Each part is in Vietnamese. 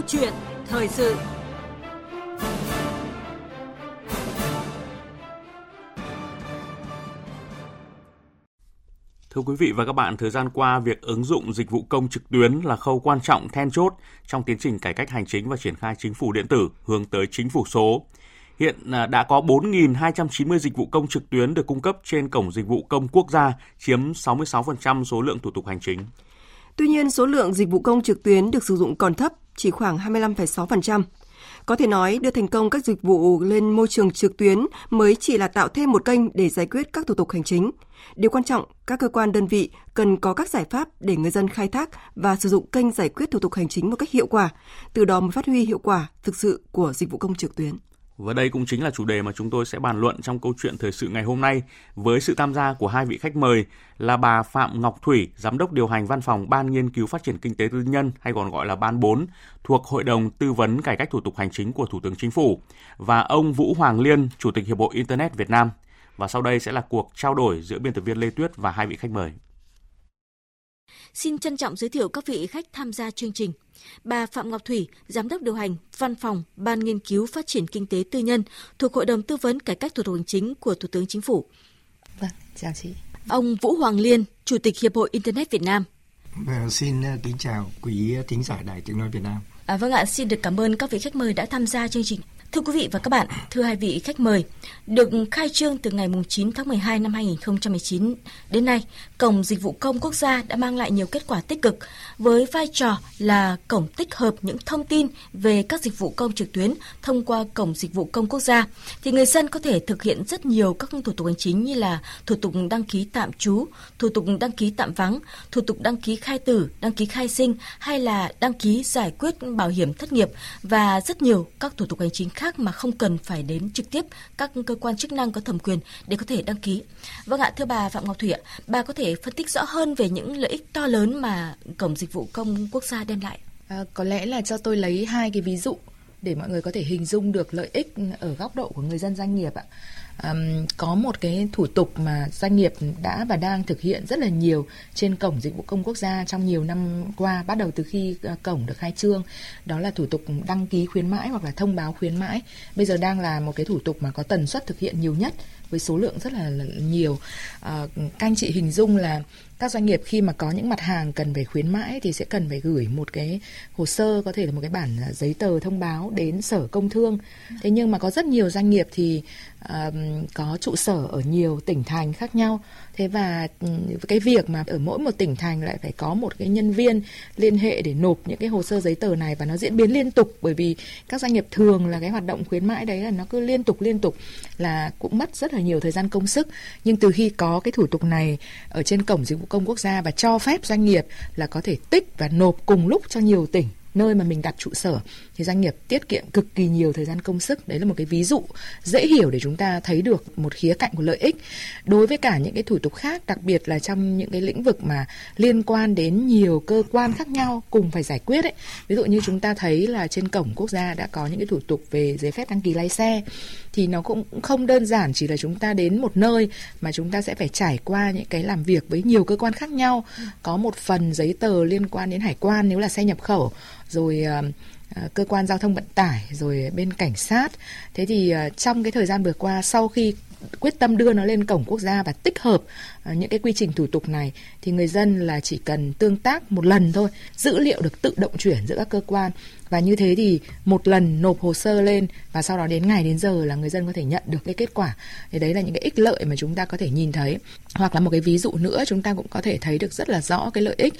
Câu chuyện thời sự Thưa quý vị và các bạn, thời gian qua, việc ứng dụng dịch vụ công trực tuyến là khâu quan trọng then chốt trong tiến trình cải cách hành chính và triển khai chính phủ điện tử hướng tới chính phủ số. Hiện à, đã có 4.290 dịch vụ công trực tuyến được cung cấp trên cổng dịch vụ công quốc gia, chiếm 66% số lượng thủ tục hành chính. Tuy nhiên, số lượng dịch vụ công trực tuyến được sử dụng còn thấp, chỉ khoảng 25,6%. Có thể nói, đưa thành công các dịch vụ lên môi trường trực tuyến mới chỉ là tạo thêm một kênh để giải quyết các thủ tục hành chính. Điều quan trọng, các cơ quan đơn vị cần có các giải pháp để người dân khai thác và sử dụng kênh giải quyết thủ tục hành chính một cách hiệu quả, từ đó mới phát huy hiệu quả thực sự của dịch vụ công trực tuyến. Và đây cũng chính là chủ đề mà chúng tôi sẽ bàn luận trong câu chuyện thời sự ngày hôm nay với sự tham gia của hai vị khách mời là bà Phạm Ngọc Thủy, Giám đốc điều hành văn phòng Ban Nghiên cứu Phát triển Kinh tế Tư nhân hay còn gọi là Ban 4 thuộc Hội đồng Tư vấn Cải cách Thủ tục Hành chính của Thủ tướng Chính phủ và ông Vũ Hoàng Liên, Chủ tịch Hiệp hội Internet Việt Nam. Và sau đây sẽ là cuộc trao đổi giữa biên tập viên Lê Tuyết và hai vị khách mời. Xin trân trọng giới thiệu các vị khách tham gia chương trình. Bà Phạm Ngọc Thủy, Giám đốc điều hành Văn phòng Ban Nghiên cứu Phát triển Kinh tế Tư nhân thuộc Hội đồng Tư vấn Cải cách Thủ tục Hành chính của Thủ tướng Chính phủ. Vâng, chào chị. Ông Vũ Hoàng Liên, Chủ tịch Hiệp hội Internet Việt Nam. Vâng, xin ờ, kính chào quý thính giả Đài Tiếng Nói Việt Nam. À, vâng ạ, xin được cảm ơn các vị khách mời đã tham gia chương trình. Thưa quý vị và các bạn, thưa hai vị khách mời, được khai trương từ ngày 9 tháng 12 năm 2019 đến nay, Cổng Dịch vụ Công Quốc gia đã mang lại nhiều kết quả tích cực với vai trò là cổng tích hợp những thông tin về các dịch vụ công trực tuyến thông qua Cổng Dịch vụ Công Quốc gia. Thì người dân có thể thực hiện rất nhiều các thủ tục hành chính như là thủ tục đăng ký tạm trú, thủ tục đăng ký tạm vắng, thủ tục đăng ký khai tử, đăng ký khai sinh hay là đăng ký giải quyết bảo hiểm thất nghiệp và rất nhiều các thủ tục hành chính khác khác mà không cần phải đến trực tiếp các cơ quan chức năng có thẩm quyền để có thể đăng ký. Vâng ạ, thưa bà Phạm Ngọc Thủy ạ, bà có thể phân tích rõ hơn về những lợi ích to lớn mà cổng dịch vụ công quốc gia đem lại. À, có lẽ là cho tôi lấy hai cái ví dụ để mọi người có thể hình dung được lợi ích ở góc độ của người dân doanh nghiệp ạ um, có một cái thủ tục mà doanh nghiệp đã và đang thực hiện rất là nhiều trên cổng dịch vụ công quốc gia trong nhiều năm qua bắt đầu từ khi ờ, cổng được khai trương. Đó là thủ tục đăng ký khuyến mãi hoặc là thông báo khuyến mãi. Bây giờ đang là một cái thủ tục mà có tần suất thực hiện nhiều nhất với số lượng rất là, nhiều. À, các anh chị hình dung là các doanh nghiệp khi mà có những mặt hàng cần phải khuyến mãi thì sẽ cần phải gửi một cái hồ sơ có thể là một cái bản à, giấy tờ thông báo đến sở công thương. Thế nhưng mà có rất nhiều doanh nghiệp thì uh, có trụ sở ở nhiều tỉnh thành khác nhau thế và ừ, cái việc mà ở mỗi một tỉnh thành lại phải có một cái nhân viên liên hệ để nộp những cái hồ sơ giấy tờ này và nó diễn biến liên tục, bởi vì các doanh nghiệp thường là cái hoạt động khuyến mãi đấy là nó cứ liên tục liên tục là cũng mất rất là nhiều thời gian công sức. Nhưng từ khi có cái thủ tục này ở trên cổng dịch vụ công quốc gia và cho phép doanh nghiệp là có thể tích và nộp cùng lúc cho nhiều tỉnh nơi mà mình đặt trụ sở, thì doanh nghiệp tiết kiệm cực kỳ nhiều thời gian công sức. Đấy là một cái ví dụ dễ hiểu để chúng ta thấy được một khía cạnh của lợi ích. Đối với cả những cái thủ tục khác, đặc biệt là trong những cái lĩnh vực mà liên quan đến nhiều cơ quan khác nhau cùng phải giải quyết ấy. Ví dụ như chúng ta thấy là trên cổng quốc gia đã có những cái thủ tục về giấy phép đăng ký lái xe, thì nó cũng không đơn giản chỉ là chúng ta đến một nơi mà chúng ta sẽ phải trải qua những cái làm việc với nhiều cơ quan khác nhau. Có một phần giấy tờ liên quan đến hải quan nếu là xe nhập khẩu rồi ờ, ờ, cơ quan giao thông vận tải, rồi bên cảnh sát. Thế thì ờ, trong cái thời gian vừa qua, sau khi quyết tâm đưa nó lên cổng quốc gia và tích hợp những cái quy trình thủ tục này, thì người dân là chỉ cần tương tác một lần thôi, dữ liệu được tự động chuyển giữa các cơ quan. Và như thế thì một lần nộp hồ sơ lên và sau đó đến ngày đến giờ là người dân có thể nhận được cái kết quả. Thì đấy là những cái ích lợi mà chúng ta có thể nhìn thấy. Hoặc là một cái ví dụ nữa, chúng ta cũng có thể thấy được rất là rõ cái lợi ích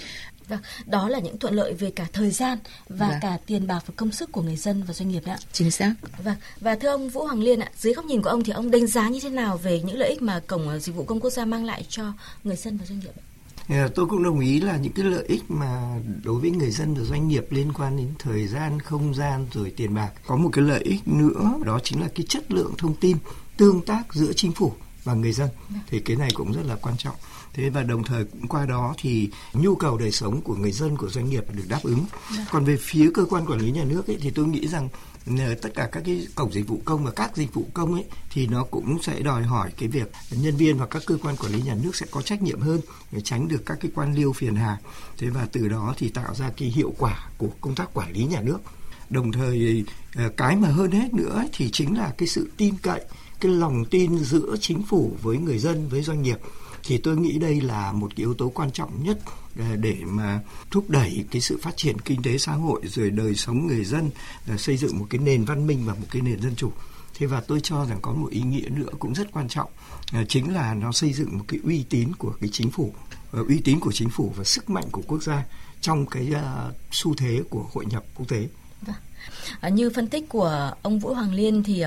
Vâng, đó là những thuận lợi về cả thời gian và vâng. cả tiền bạc và công sức của người dân và doanh nghiệp ạ. Chính xác. Vâng, và thưa ông Vũ Hoàng Liên ạ, dưới góc nhìn của ông thì ông đánh giá như thế nào về những lợi ích mà cổng ờ, dịch vụ công quốc gia mang lại cho người dân và doanh nghiệp ạ? Ờ, tôi cũng đồng ý là những cái lợi ích mà đối với người dân và doanh nghiệp liên quan đến thời gian, không gian rồi tiền bạc. Có một cái lợi ích nữa đó chính là cái chất lượng thông tin tương tác giữa chính phủ và người dân. Vâng. Thì cái này cũng rất là quan trọng thế và đồng thời cũng qua đó thì nhu cầu đời sống của người dân của doanh nghiệp được đáp ứng. Dạ. còn về phía cơ quan quản lý nhà nước ấy, thì tôi nghĩ rằng ờ, tất cả các cái cổng dịch vụ công và các dịch vụ công ấy thì nó cũng sẽ đòi hỏi cái việc nhân viên và các cơ quan quản lý nhà nước sẽ có trách nhiệm hơn để tránh được các cái quan liêu phiền hà. Thế và từ đó thì tạo ra cái hiệu quả của công tác quản lý nhà nước. Đồng thời cái mà hơn hết nữa thì chính là cái sự tin cậy cái lòng tin giữa chính phủ với người dân với doanh nghiệp thì tôi nghĩ đây là một cái yếu tố quan trọng nhất à, để mà thúc đẩy cái sự phát triển kinh tế xã hội rồi đời sống người dân à, xây dựng một cái nền văn minh và một cái nền dân chủ. Thế và tôi cho rằng có một ý nghĩa nữa cũng rất quan trọng à, chính là nó xây dựng một cái uy tín của cái chính phủ uy tín của chính phủ và sức mạnh của quốc gia trong cái xu thế của hội nhập quốc tế. Vâng. Như phân tích của ông Vũ Hoàng Liên thì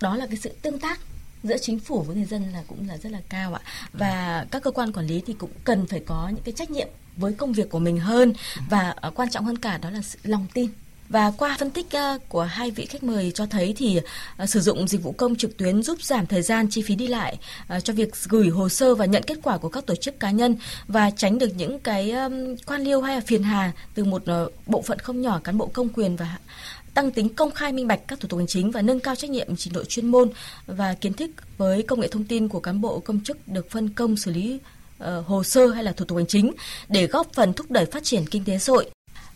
đó là cái sự tương tác giữa chính phủ với người dân là cũng là rất là cao ạ. Và các cơ quan quản lý thì cũng cần phải có những cái trách nhiệm với công việc của mình hơn. Và uh, quan trọng hơn cả đó là sự lòng tin và qua phân tích ờ, của hai vị khách mời cho thấy thì ờ, sử dụng dịch vụ công trực tuyến giúp giảm thời gian chi phí đi lại ờ, cho việc gửi hồ sơ và nhận kết quả của các tổ chức cá nhân và tránh được những cái quan liêu hay là phiền hà từ một bộ phận không nhỏ cán bộ công quyền và tăng tính công khai minh bạch các thủ tục hành chính và nâng cao trách nhiệm trình độ chuyên môn và kiến thức với công nghệ thông tin của cán bộ công chức được phân công xử lý hồ sơ hay là thủ tục hành chính để góp phần thúc đẩy phát triển kinh tế xã hội.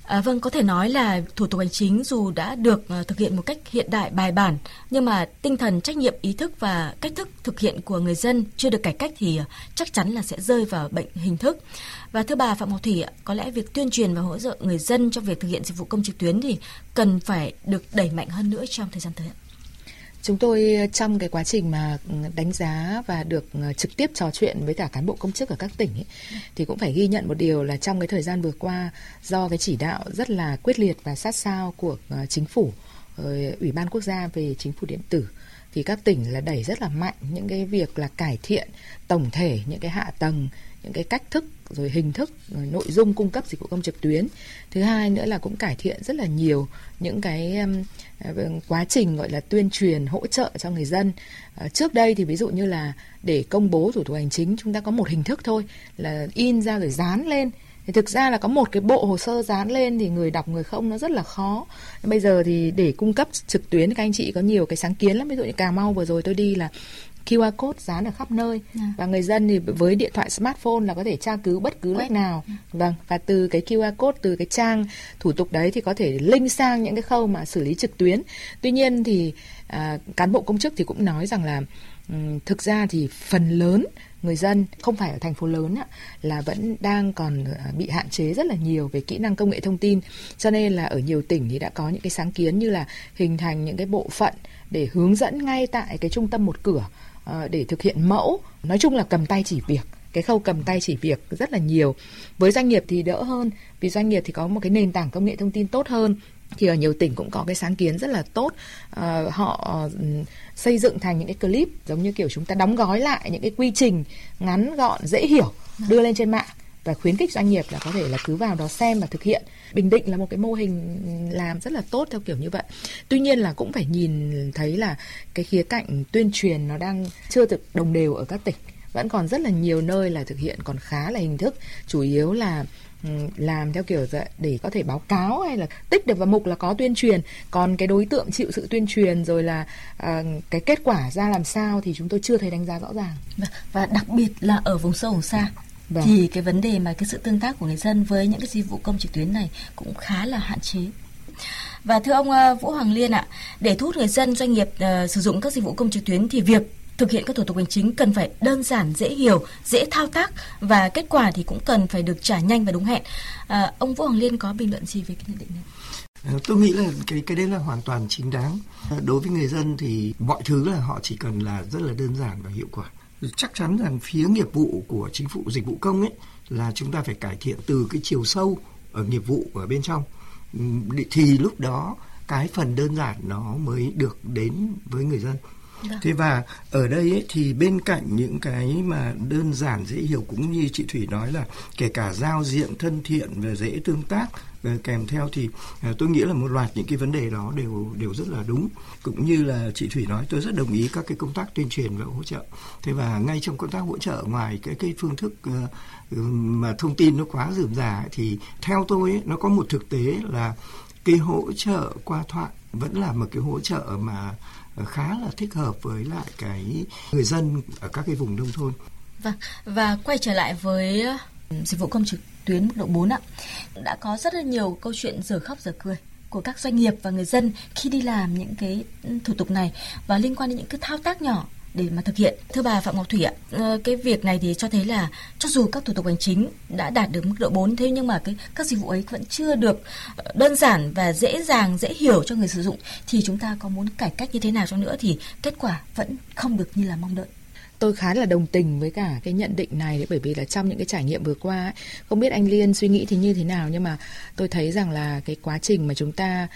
À, vâng, có thể nói là thủ tục hành chính dù đã được uh, thực hiện một cách hiện đại bài bản, nhưng mà tinh thần trách nhiệm, ý thức và cách thức thực hiện của người dân chưa được cải cách thì uh, chắc chắn là sẽ rơi vào bệnh hình thức. Và thưa bà Phạm Ngọc Thủy, có lẽ việc tuyên truyền và hỗ trợ người dân trong việc thực hiện dịch vụ công trực tuyến thì cần phải được đẩy mạnh hơn nữa trong thời gian tới. Chúng tôi ờ, trong cái quá trình mà ừ, đánh giá và được ờ, trực tiếp trò chuyện với cả cán bộ công chức ở các tỉnh ấy, thì cũng phải ghi nhận một điều là trong cái thời gian vừa qua do cái chỉ đạo rất là quyết liệt và sát sao của ờ, chính phủ Ủy ban quốc gia về chính phủ điện tử thì các tỉnh là đẩy rất là mạnh những cái việc là cải thiện tổng thể những cái hạ tầng những cái cách thức rồi hình thức rồi nội dung cung cấp dịch vụ công trực tuyến. Thứ hai nữa là cũng cải thiện rất là nhiều những cái um, quá trình gọi là tuyên truyền hỗ trợ cho người dân. Uh, trước đây thì ví dụ như là để công bố thủ tục hành chính chúng ta có một hình thức thôi là in ra rồi dán lên. Thì thực ra là có một cái bộ hồ sơ dán lên thì người đọc người không nó rất là khó. Bây giờ thì để cung cấp trực tuyến các anh chị có nhiều cái sáng kiến lắm. Ví dụ như cà mau vừa rồi tôi đi là QR code dán ở khắp nơi yeah. Dạ. và người dân thì với điện thoại smartphone là có thể tra cứu bất cứ lúc nào yeah. Dạ. vâng và từ cái QR code từ cái trang thủ tục đấy thì có thể link sang những cái khâu mà xử lý trực tuyến tuy nhiên thì à, cán bộ công chức thì cũng nói rằng là um, thực ra thì phần lớn người dân không phải ở thành phố lớn á, là vẫn đang còn à, bị hạn chế rất là nhiều về kỹ năng công nghệ thông tin cho nên là ở nhiều tỉnh thì đã có những cái sáng kiến như là hình thành những cái bộ phận để hướng dẫn ngay tại cái trung tâm một cửa Ờ, để thực hiện mẫu nói chung là cầm tay chỉ việc. Cái khâu cầm tay chỉ việc rất là nhiều. Với doanh nghiệp thì đỡ hơn vì doanh nghiệp thì có một cái nền tảng công nghệ thông tin tốt hơn. Thì ở nhiều tỉnh cũng có cái sáng kiến rất là tốt. À, họ ừ, xây dựng thành những cái clip giống như kiểu chúng ta đóng gói lại những cái quy trình ngắn gọn dễ hiểu đưa lên trên mạng và khuyến khích doanh nghiệp là có thể là cứ vào đó xem và thực hiện bình định là một cái mô hình làm rất là tốt theo kiểu như vậy. Tuy nhiên là cũng phải nhìn thấy là cái khía cạnh tuyên truyền nó đang chưa được đồng đều ở các tỉnh. Vẫn còn rất là nhiều nơi là thực hiện còn khá là hình thức chủ yếu là ừ, làm theo kiểu để có thể báo cáo hay là tích được vào mục là có tuyên truyền. Còn cái đối tượng chịu sự tuyên truyền rồi là à, cái kết quả ra làm sao thì chúng tôi chưa thấy đánh giá rõ ràng. Và đặc biệt là ở vùng sâu vùng xa Vâng. thì cái vấn đề mà cái sự tương tác của người dân với những cái dịch vụ công trực tuyến này cũng khá là hạn chế. Và thưa ông ờ, Vũ Hoàng Liên ạ, để thu hút người dân doanh nghiệp uh, sử dụng các dịch vụ công trực tuyến thì việc thực hiện các thủ tục hành chính cần phải đơn giản, dễ hiểu, dễ thao tác và kết quả thì cũng cần phải được trả nhanh và đúng hẹn. À, ông Vũ Hoàng Liên có bình luận gì về cái nhận định này? Tôi nghĩ là cái cái đấy là hoàn toàn chính đáng. Đối với người dân thì mọi thứ là họ chỉ cần là rất là đơn giản và hiệu quả chắc chắn rằng phía nghiệp vụ của chính phủ, dịch vụ công ấy, là chúng ta phải cải thiện từ cái chiều sâu ở nghiệp vụ ở bên trong. Ừ, thì lúc đó cái phần đơn giản nó mới được đến với người dân. Vâng. thế và ở đây ấy, thì bên cạnh những cái mà đơn giản dễ hiểu cũng như chị thủy nói là kể cả giao diện thân thiện và dễ tương tác kèm theo thì à, tôi nghĩ là một loạt những cái vấn đề đó đều đều rất là đúng. Cũng như là chị thủy nói tôi rất đồng ý các cái công tác tuyên truyền và hỗ trợ. Thế và ngay trong công tác hỗ trợ ngoài cái cái phương thức ờ, ừ, mà thông tin nó quá rườm rà thì theo tôi ấy, nó có một thực tế là cái hỗ trợ qua thoại vẫn là một cái hỗ trợ mà ờ, khá là thích hợp với lại cái người dân ở các cái vùng nông thôn. Vâng, và quay trở lại với ờ, dịch vụ công trực tuyến mức độ 4 ạ. Đã có rất là nhiều câu chuyện giờ khóc giờ cười của các doanh nghiệp và người dân khi đi làm những cái thủ tục này và liên quan đến những cái thao tác nhỏ để mà thực hiện. Thưa bà Phạm Ngọc Thủy ạ, ờ, cái việc này thì cho thấy là cho dù các thủ tục hành chính đã đạt được mức độ 4 thế nhưng mà cái các dịch vụ ấy vẫn chưa được ờ, đơn giản và dễ dàng dễ hiểu cho người sử dụng thì chúng ta có muốn cải cách như thế nào cho nữa thì kết quả vẫn không được như là mong đợi tôi khá là đồng tình với cả cái nhận định này đấy bởi vì là trong những cái trải nghiệm vừa qua ấy, không biết anh Liên suy nghĩ thì như thế nào nhưng mà tôi thấy rằng là cái quá trình mà chúng ta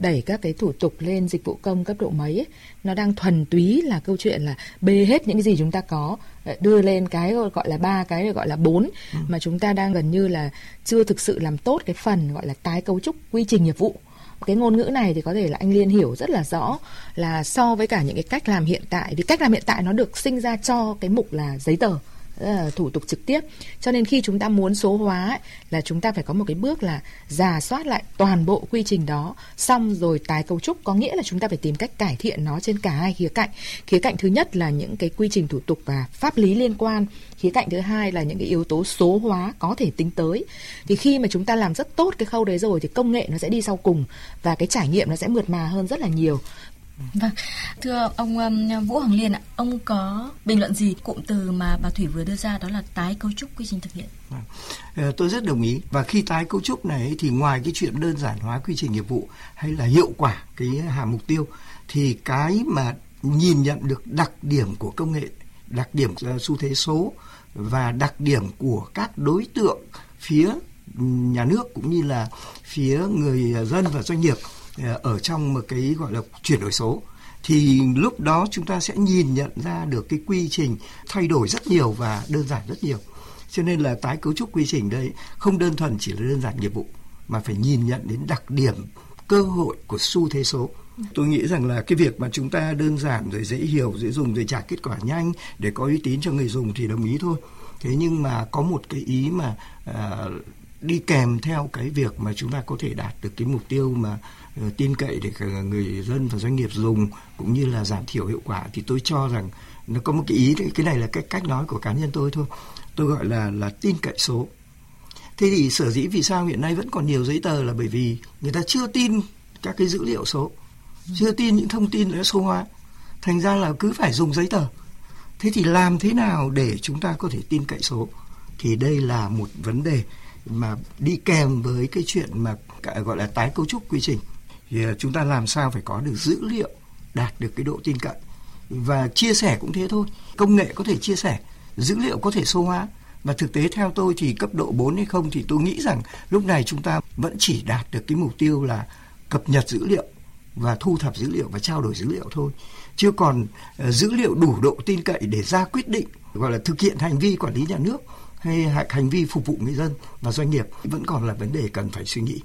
đẩy các cái thủ tục lên dịch vụ công cấp độ mấy ấy, nó đang thuần túy là câu chuyện là bê hết những cái gì chúng ta có ờ, đưa lên cái gọi là ba cái gọi là bốn ừ. mà chúng ta đang gần như là chưa thực sự làm tốt cái phần gọi là tái cấu trúc quy trình nghiệp vụ cái ngôn ngữ này thì có thể là anh Liên hiểu rất là rõ là so với cả những cái cách làm hiện tại vì cách làm hiện tại nó được sinh ra cho cái mục là giấy tờ Ờ, thủ tục trực tiếp. Cho nên khi chúng ta muốn số hóa ấy, là chúng ta phải có một cái bước là giả soát lại toàn bộ quy trình đó. Xong rồi tái cấu trúc có nghĩa là chúng ta phải tìm cách cải thiện nó trên cả hai khía cạnh. Khía cạnh thứ nhất là những cái quy trình thủ tục và pháp lý liên quan. Khía cạnh thứ hai là những cái yếu tố số hóa có thể tính tới. Thì khi mà chúng ta làm rất tốt cái khâu đấy rồi thì công nghệ nó sẽ đi sau cùng và cái trải nghiệm nó sẽ mượt mà hơn rất là nhiều. Vâng, thưa ông um, Vũ Hoàng Liên ạ, ông có bình luận gì cụm từ mà bà Thủy vừa đưa ra đó là tái cấu trúc quy trình thực hiện? Vâng. Ờ, tôi rất đồng ý. Và khi tái cấu trúc này thì ngoài cái chuyện đơn giản hóa quy trình nghiệp vụ hay là hiệu quả cái hàm mục tiêu thì cái mà nhìn nhận được đặc điểm của công nghệ, đặc điểm ờ, xu thế số và đặc điểm của các đối tượng phía ừ, nhà nước cũng như là phía người ờ, dân và doanh nghiệp Ờ, ở trong một cái gọi là chuyển đổi số thì lúc đó chúng ta sẽ nhìn nhận ra được cái quy trình thay đổi rất nhiều và đơn giản rất nhiều. Cho nên là tái cấu trúc quy trình đây không đơn thuần chỉ là đơn giản nghiệp vụ mà phải nhìn nhận đến đặc điểm cơ hội của xu thế số. Tôi nghĩ rằng là cái việc mà chúng ta đơn giản rồi dễ hiểu dễ dùng rồi trả kết quả nhanh để có uy tín cho người dùng thì đồng ý thôi. Thế nhưng mà có một cái ý mà à, đi kèm theo cái việc mà chúng ta có thể đạt được cái mục tiêu mà uh, Ờ, tin cậy để người dân và doanh nghiệp dùng cũng như là giảm thiểu hiệu quả thì tôi cho rằng nó có một cái ý, cái này là cái cách nói của cá nhân tôi thôi. Tôi gọi là là tin cậy số. Thế thì sở dĩ vì sao hiện nay vẫn còn nhiều giấy tờ là bởi vì người ta chưa tin các cái dữ liệu số, chưa tin những thông tin đã số hóa. Thành ra là cứ phải dùng giấy tờ. Thế thì làm thế nào để chúng ta có thể tin cậy số? Thì đây là một vấn đề mà đi kèm với cái chuyện mà gọi là tái cấu trúc quy trình thì à, chúng ta làm sao phải có được dữ liệu đạt được cái độ tin cậy? Và chia sẻ cũng thế thôi. Công nghệ có thể chia sẻ, dữ liệu có thể số hóa. Và thực tế theo tôi thì cấp độ 4 hay không thì tôi nghĩ rằng lúc này chúng ta vẫn chỉ đạt được cái mục tiêu là cập nhật dữ liệu và thu thập dữ liệu và trao đổi dữ liệu thôi. Chưa còn ờ, dữ liệu đủ độ tin cậy để ra quyết định, gọi là thực hiện hành vi quản lý nhà nước hay hành vi phục vụ người dân và doanh nghiệp vẫn còn là vấn đề cần phải suy nghĩ.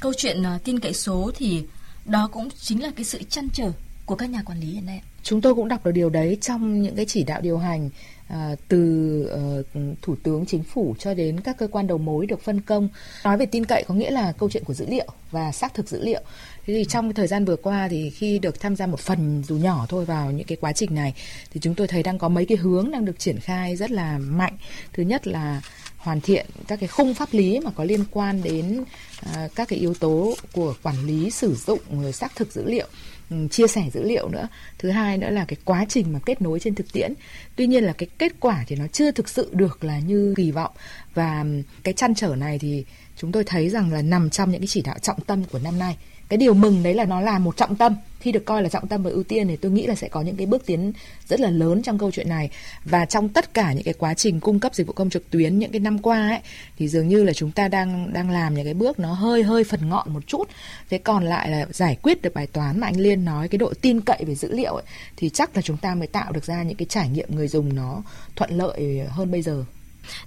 Câu chuyện uh, tin cậy số thì đó cũng chính là cái sự chăn trở của các nhà quản lý hiện nay. Chúng tôi cũng đọc được điều đấy trong những cái chỉ đạo điều hành À, từ uh, thủ tướng chính phủ cho đến các cơ quan đầu mối được phân công. Nói về tin cậy có nghĩa là câu chuyện của dữ liệu và xác thực dữ liệu. Thế thì trong thời gian vừa qua thì khi được tham gia một phần dù nhỏ thôi vào những cái quá trình này thì chúng tôi thấy đang có mấy cái hướng đang được triển khai rất là mạnh. Thứ nhất là hoàn thiện các cái khung pháp lý mà có liên quan đến uh, các cái yếu tố của quản lý sử dụng xác thực dữ liệu ừ, chia sẻ dữ liệu nữa. Thứ hai nữa là cái quá trình mà kết nối trên thực tiễn. Tuy nhiên là cái kết quả thì nó chưa thực sự được là như kỳ vọng. Và cái chăn trở này thì chúng tôi thấy rằng là nằm trong những cái chỉ đạo trọng tâm của năm nay. Cái điều mừng đấy là nó là một trọng tâm khi được coi là trọng tâm và ưu tiên thì tôi nghĩ là sẽ có những cái bước tiến rất là lớn trong câu chuyện này. Và trong tất cả những cái quá trình cung cấp dịch vụ công trực tuyến những cái năm qua ấy thì dường như là chúng ta đang đang làm những cái bước nó hơi hơi phần ngọn một chút. Thế còn lại là giải quyết được bài toán mà anh Liên nói cái độ tin cậy về dữ liệu ấy, thì chắc là chúng ta mới tạo được ra những cái trải nghiệm người dùng nó thuận lợi hơn bây giờ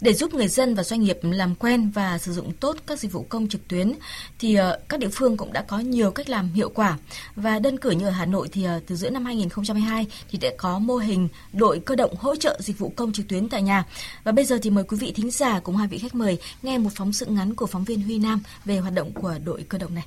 để giúp người dân và doanh nghiệp làm quen và sử dụng tốt các dịch vụ công trực tuyến thì ờ, các địa phương cũng đã có nhiều cách làm hiệu quả và đơn cử như ở Hà Nội thì ờ, từ giữa năm 2022 thì đã có mô hình đội cơ động hỗ trợ dịch vụ công trực tuyến tại nhà. Và bây giờ thì mời quý vị thính giả cùng hai vị khách mời nghe một phóng sự ngắn của phóng viên Huy Nam về hoạt động của đội cơ động này.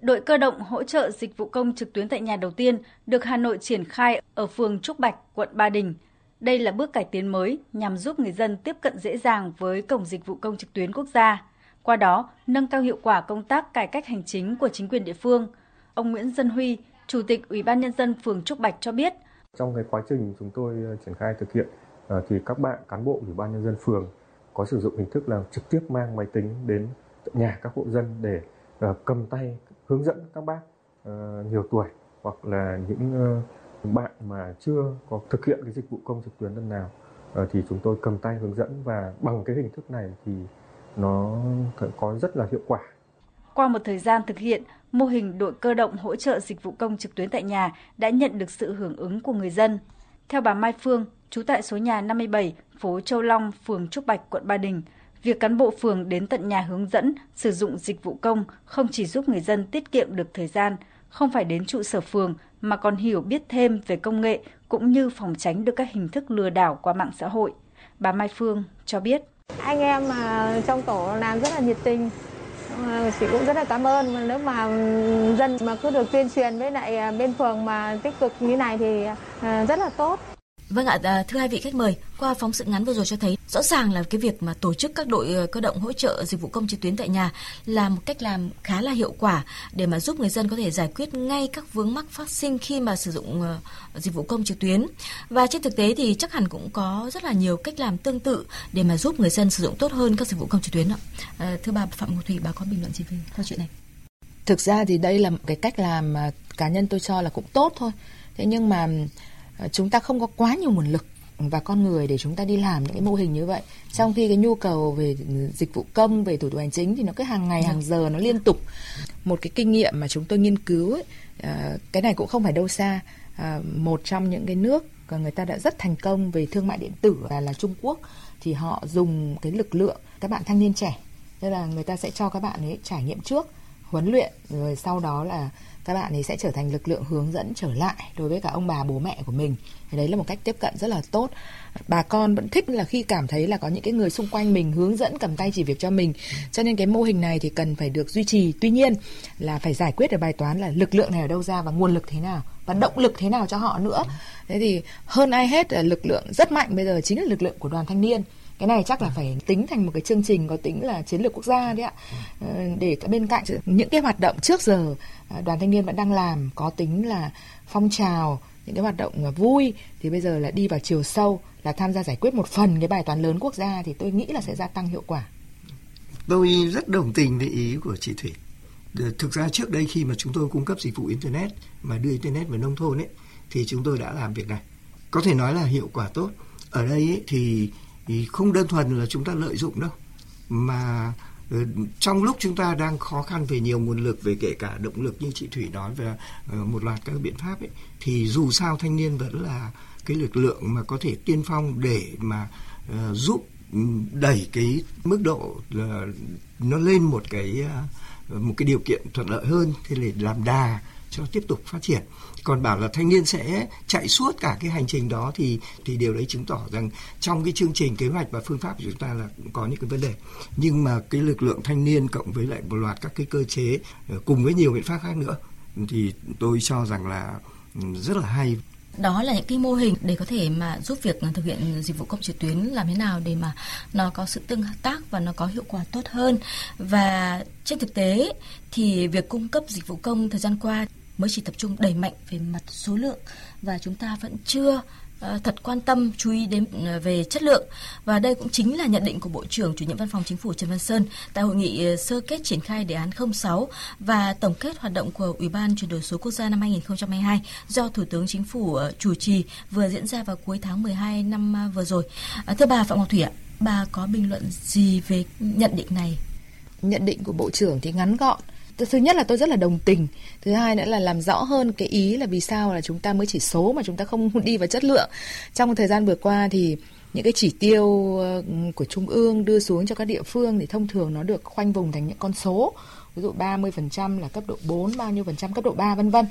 Đội cơ động hỗ trợ dịch vụ công trực tuyến tại nhà đầu tiên được Hà Nội triển khai ở phường Trúc Bạch, quận Ba Đình đây là bước cải tiến mới nhằm giúp người dân tiếp cận dễ dàng với cổng dịch vụ công trực tuyến quốc gia. qua đó nâng cao hiệu quả công tác cải cách hành chính của chính quyền địa phương. Ông Nguyễn Dân Huy, Chủ tịch Ủy ban Nhân dân phường Trúc Bạch cho biết. Trong cái quá trình chúng tôi ờ, triển khai thực hiện ờ, thì các bạn cán bộ Ủy ban Nhân dân phường có sử dụng hình thức là trực tiếp mang máy tính đến nhà các hộ dân để ờ, cầm tay hướng dẫn các bác nhiều tuổi hoặc là những bạn mà chưa có thực hiện cái dịch vụ công trực tuyến lần nào ờ, thì chúng tôi cầm tay hướng dẫn và bằng cái hình thức này thì nó có rất là hiệu quả. Qua một thời gian thực hiện, mô hình đội cơ động hỗ trợ dịch vụ công trực tuyến tại nhà đã nhận được sự hưởng ứng của người dân. Theo bà Mai Phương, trú tại số nhà 57, phố Châu Long, phường Trúc Bạch, quận Ba Đình, việc cán bộ phường đến tận nhà hướng dẫn sử dụng dịch vụ công không chỉ giúp người dân tiết kiệm được thời gian, không phải đến trụ sở phường mà còn hiểu biết thêm về công nghệ cũng như phòng tránh được các hình thức lừa đảo qua mạng xã hội. Bà Mai Phương cho biết. Anh em mà trong tổ làm rất là nhiệt tình, ờ, chị cũng rất là cảm ơn nếu mà ừ, dân mà cứ được tuyên truyền với lại à, bên phường mà tích cực như này thì à, rất là tốt Vâng ạ, à, thưa hai vị khách mời, qua phóng sự ngắn vừa rồi cho thấy rõ ràng là cái việc mà tổ chức các đội ờ, cơ động hỗ trợ dịch vụ công trực tuyến tại nhà là một cách làm khá là hiệu quả để mà giúp người dân có thể giải quyết ngay các vướng mắc phát sinh khi mà sử dụng ờ, dịch vụ công trực tuyến. Và trên thực tế thì chắc hẳn cũng có rất là nhiều cách làm tương tự để mà giúp người dân sử dụng tốt hơn các dịch vụ công trực tuyến ạ. À, thưa bà Phạm Ngọc Thủy, bà có bình luận gì về câu chuyện này? Thực ra thì đây là một cái cách làm mà cá nhân tôi cho là cũng tốt thôi. Thế nhưng mà chúng ta không có quá nhiều nguồn lực và con người để chúng ta đi làm những cái mô hình như vậy. Trong khi cái nhu cầu về dịch vụ công về thủ tục hành chính thì nó cứ hàng ngày hàng giờ nó liên tục. Một cái kinh nghiệm mà chúng tôi nghiên cứu ấy, ờ, cái này cũng không phải đâu xa. Ờ, một trong những cái nước người ta đã rất thành công về thương mại điện tử là, là Trung Quốc thì họ dùng cái lực lượng các bạn thanh niên trẻ. Tức là người ta sẽ cho các bạn ấy trải nghiệm trước huấn luyện rồi sau đó là các bạn ấy sẽ trở thành lực lượng hướng dẫn trở lại đối với cả ông bà, bố mẹ của mình. Thì đấy là một cách tiếp cận rất là tốt. Bà con vẫn thích là khi cảm thấy là có những cái người xung quanh mình hướng dẫn cầm tay chỉ việc cho mình. Cho nên cái mô hình này thì cần phải được duy trì. Tuy nhiên là phải giải quyết được bài toán là lực lượng này ở đâu ra và nguồn lực thế nào và động lực thế nào cho họ nữa. Thế thì hơn ai hết là lực lượng rất mạnh bây giờ chính là lực lượng của đoàn thanh niên cái này chắc là phải tính thành một cái chương trình có tính là chiến lược quốc gia đấy ạ. Ờ, để bên cạnh những cái hoạt động trước giờ à, đoàn thanh niên vẫn đang làm có tính là phong trào những cái hoạt động vui thì bây giờ là đi vào chiều sâu là tham gia giải quyết một phần cái bài toán lớn quốc gia thì tôi nghĩ là sẽ gia tăng hiệu quả. Tôi rất đồng tình với ý của chị Thủy. Thực ra trước đây khi mà chúng tôi cung cấp dịch vụ internet mà đưa internet vào nông thôn ấy thì chúng tôi đã làm việc này. Có thể nói là hiệu quả tốt. Ở đây ấy, thì thì không đơn thuần là chúng ta lợi dụng đâu mà ờ, trong lúc chúng ta đang khó khăn về nhiều nguồn lực về kể cả động lực như chị Thủy nói về ờ, một loạt các biện pháp ấy thì dù sao thanh niên vẫn là cái lực lượng mà có thể tiên phong để mà uh, giúp ừ, đẩy cái mức độ là nó lên một cái uh, một cái điều kiện thuận lợi hơn thế để làm đà cho tiếp tục phát triển. Còn bảo là thanh niên sẽ chạy suốt cả cái hành trình đó thì thì điều đấy chứng tỏ rằng trong cái chương trình kế hoạch và phương pháp của chúng ta là cũng có những cái vấn đề. Nhưng mà cái lực lượng thanh niên cộng với lại một loạt các cái cơ chế ờ, cùng với nhiều biện pháp khác nữa thì tôi cho rằng là ừ, rất là hay. Đó là những cái mô hình để có thể mà giúp việc thực hiện dịch vụ công trực tuyến làm thế nào để mà nó có sự tương tác và nó có hiệu quả tốt hơn. Và trên thực tế thì việc cung cấp dịch vụ công thời gian qua mới chỉ tập trung đẩy mạnh về mặt số lượng và chúng ta vẫn chưa ờ, thật quan tâm chú ý đến ờ, về chất lượng và đây cũng chính là nhận định của Bộ trưởng chủ nhiệm Văn phòng Chính phủ Trần Văn Sơn tại hội nghị ờ, sơ kết triển khai đề án 06 và tổng kết hoạt động của Ủy ban chuyển đổi số quốc gia năm 2022 do Thủ tướng Chính phủ chủ trì vừa diễn ra vào cuối tháng 12 năm vừa rồi. Thưa bà Phạm Ngọc Thủy ạ, bà có bình luận gì về nhận định này? Nhận định của Bộ trưởng thì ngắn gọn thứ nhất là tôi rất là đồng tình. Thứ hai nữa là làm rõ hơn cái ý là vì sao là chúng ta mới chỉ số mà chúng ta không đi vào chất lượng. Trong thời gian vừa qua thì những cái chỉ tiêu ờ, của trung ương đưa xuống cho các địa phương thì thông thường nó được khoanh vùng thành những con số ví dụ 30% là cấp độ 4, bao nhiêu phần trăm cấp độ 3 vân vân.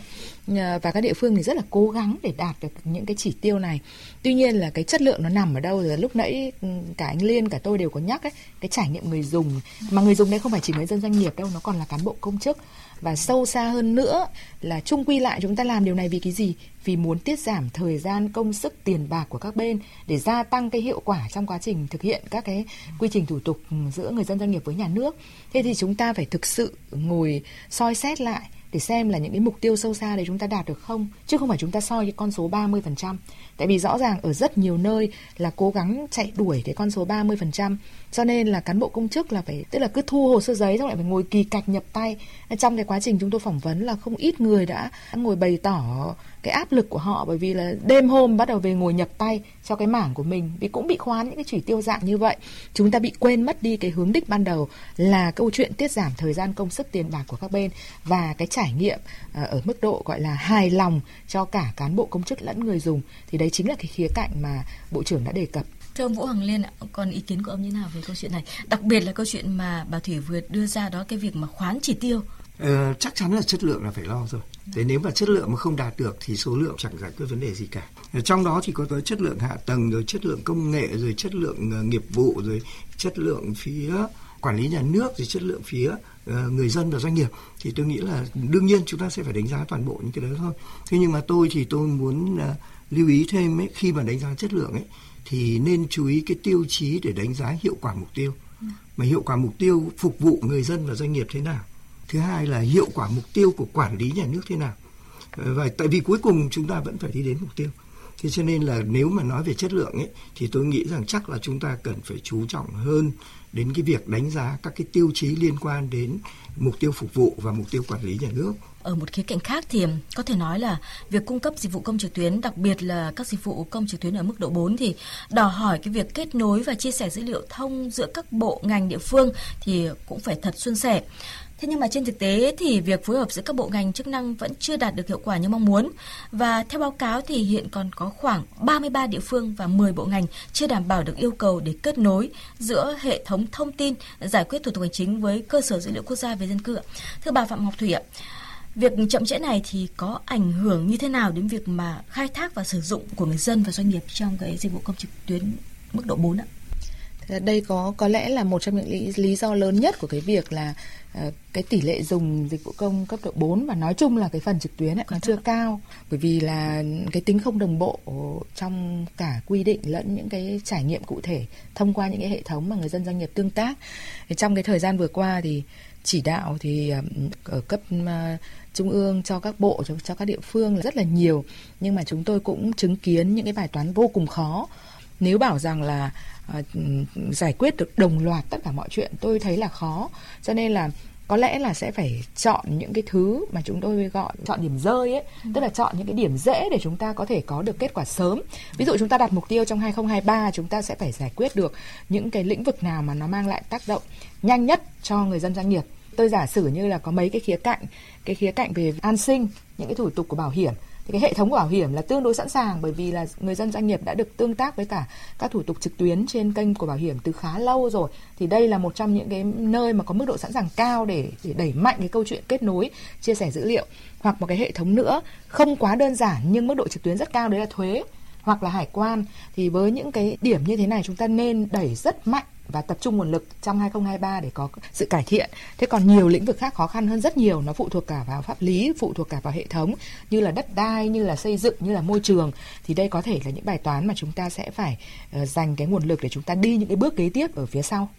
Và các địa phương thì rất là cố gắng để đạt được những cái chỉ tiêu này. Tuy nhiên là cái chất lượng nó nằm ở đâu rồi lúc nãy cả anh Liên cả tôi đều có nhắc ấy, cái trải nghiệm người dùng mà người dùng đây không phải chỉ người dân doanh nghiệp đâu, nó còn là cán bộ công chức và sâu xa hơn nữa là chung quy lại chúng ta làm điều này vì cái gì vì muốn tiết giảm thời gian công sức tiền bạc của các bên để gia tăng cái hiệu quả trong quá trình thực hiện các cái quy trình thủ tục ừ, giữa người dân doanh nghiệp với nhà nước thế thì chúng ta phải thực sự ngồi soi xét lại để xem là những cái mục tiêu sâu xa đấy chúng ta đạt được không, chứ không phải chúng ta soi cái con số 30%. Tại vì rõ ràng ở rất nhiều nơi là cố gắng chạy đuổi cái con số 30% cho nên là cán bộ công chức là phải, tức là cứ thu hồ sơ giấy xong lại phải ngồi kỳ cạch nhập tay. Trong cái quá trình chúng tôi phỏng vấn là không ít người đã ngồi bày tỏ cái áp lực của họ bởi vì là đêm hôm bắt đầu về ngồi nhập tay cho cái mảng của mình. Vì cũng bị khoán những cái chỉ tiêu dạng như vậy. Chúng ta bị quên mất đi cái hướng đích ban đầu là câu chuyện tiết giảm thời gian công sức tiền bạc của các bên và cái trải nghiệm ờ, ở mức độ gọi là hài lòng cho cả cán bộ công chức lẫn người dùng. Thì đấy chính là cái khía cạnh mà bộ trưởng đã đề cập. Thưa ông Vũ Hằng Liên, còn ý kiến của ông như nào về câu chuyện này? Đặc biệt là câu chuyện mà bà Thủy vừa đưa ra đó cái việc mà khoán chỉ tiêu. Ờ, chắc chắn là chất lượng là phải lo rồi. Thế nếu mà chất lượng mà không đạt được thì số lượng chẳng giải quyết vấn đề gì cả. Trong đó thì có tới chất lượng hạ tầng rồi chất lượng công nghệ rồi chất lượng uh, nghiệp vụ rồi chất lượng phía quản lý nhà nước rồi chất lượng phía uh, người dân và doanh nghiệp thì tôi nghĩ là đương nhiên chúng ta sẽ phải đánh giá toàn bộ những cái đó thôi. Thế nhưng mà tôi thì tôi muốn uh, lưu ý thêm ấy, khi mà đánh giá chất lượng ấy thì nên chú ý cái tiêu chí để đánh giá hiệu quả mục tiêu. Mà hiệu quả mục tiêu phục vụ người dân và doanh nghiệp thế nào? Thứ hai là hiệu quả mục tiêu của quản lý nhà nước thế nào. Ờ, và tại vì cuối cùng chúng ta vẫn phải đi đến mục tiêu. Thế cho nên là nếu mà nói về chất lượng ấy thì tôi nghĩ rằng chắc là chúng ta cần phải chú trọng hơn đến cái việc đánh giá các cái tiêu chí liên quan đến mục tiêu phục vụ và mục tiêu quản lý nhà nước. Ở một khía cạnh khác thì có thể nói là việc cung cấp dịch vụ công trực tuyến, đặc biệt là các dịch vụ công trực tuyến ở mức độ 4 thì đòi hỏi cái việc kết nối và chia sẻ dữ liệu thông giữa các bộ ngành địa phương thì cũng phải thật suôn sẻ. Thế nhưng mà trên thực tế thì việc phối hợp giữa các bộ ngành chức năng vẫn chưa đạt được hiệu quả như mong muốn. Và theo báo cáo thì hiện còn có khoảng 33 địa phương và 10 bộ ngành chưa đảm bảo được yêu cầu để kết nối giữa hệ thống thông tin giải quyết thủ tục hành chính với cơ sở dữ liệu quốc gia về dân cư. Thưa bà Phạm Ngọc Thủy ạ, Việc chậm trễ này thì có ảnh hưởng như thế nào đến việc mà khai thác và sử dụng của người dân và doanh nghiệp trong cái dịch vụ công trực tuyến mức độ 4 ạ? Đây có có lẽ là một trong những lý, lý do lớn nhất của cái việc là uh, cái tỷ lệ dùng dịch vụ công cấp độ 4 và nói chung là cái phần trực tuyến ấy, nó chưa cao. Bởi vì là cái tính không đồng bộ trong cả quy định lẫn những cái trải nghiệm cụ thể thông qua những cái hệ thống mà người dân doanh nghiệp tương tác. Thì trong cái thời gian vừa qua thì chỉ đạo thì ở cấp uh, trung ương cho các bộ cho, cho các địa phương là rất là nhiều. Nhưng mà chúng tôi cũng chứng kiến những cái bài toán vô cùng khó nếu bảo rằng là uh, giải quyết được đồng loạt tất cả mọi chuyện tôi thấy là khó cho nên là có lẽ là sẽ phải chọn những cái thứ mà chúng tôi gọi chọn điểm rơi ấy, ừ. tức là chọn những cái điểm dễ để chúng ta có thể có được kết quả sớm. Ví dụ chúng ta đặt mục tiêu trong 2023 chúng ta sẽ phải giải quyết được những cái lĩnh vực nào mà nó mang lại tác động nhanh nhất cho người dân doanh nghiệp. Tôi giả sử như là có mấy cái khía cạnh, cái khía cạnh về an sinh, những cái thủ tục của bảo hiểm thì cái hệ thống của bảo hiểm là tương đối sẵn sàng bởi vì là người dân doanh nghiệp đã được tương tác với cả các thủ tục trực tuyến trên kênh của bảo hiểm từ khá lâu rồi. Thì đây là một trong những cái nơi mà có mức độ sẵn sàng cao để để đẩy mạnh cái câu chuyện kết nối, chia sẻ dữ liệu. Hoặc một cái hệ thống nữa, không quá đơn giản nhưng mức độ trực tuyến rất cao, đấy là thuế hoặc là hải quan. Thì với những cái điểm như thế này chúng ta nên đẩy rất mạnh và tập trung nguồn lực trong 2023 để có sự cải thiện. Thế còn nhiều lĩnh vực khác khó khăn hơn rất nhiều, nó phụ thuộc cả vào pháp lý, phụ thuộc cả vào hệ thống như là đất đai, như là xây dựng, như là môi trường thì đây có thể là những bài toán mà chúng ta sẽ phải uh, dành cái nguồn lực để chúng ta đi những cái bước kế tiếp ở phía sau.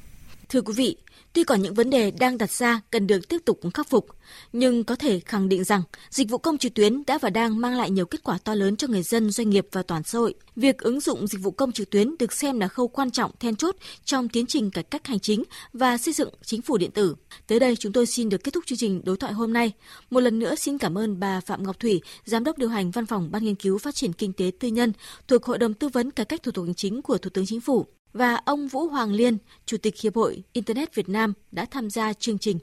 Thưa quý vị, Tuy còn những vấn đề đang đặt ra cần được tiếp tục khắc phục, nhưng có thể khẳng định rằng dịch vụ công trực tuyến đã và đang mang lại nhiều kết quả to lớn cho người dân, doanh nghiệp và toàn xã hội. Việc ứng dụng dịch vụ công trực tuyến được xem là khâu quan trọng then chốt trong tiến trình cải cách hành chính và xây dựng chính phủ điện tử. Tới đây chúng tôi xin được kết thúc chương trình đối thoại hôm nay. Một lần nữa xin cảm ơn bà Phạm Ngọc Thủy, Giám đốc điều hành Văn phòng Ban nghiên cứu phát triển kinh tế tư nhân thuộc Hội đồng tư vấn cải cách thủ tục hành chính của Thủ tướng Chính phủ và ông Vũ Hoàng Liên, Chủ tịch Hiệp hội Internet Việt Nam đã tham gia chương trình.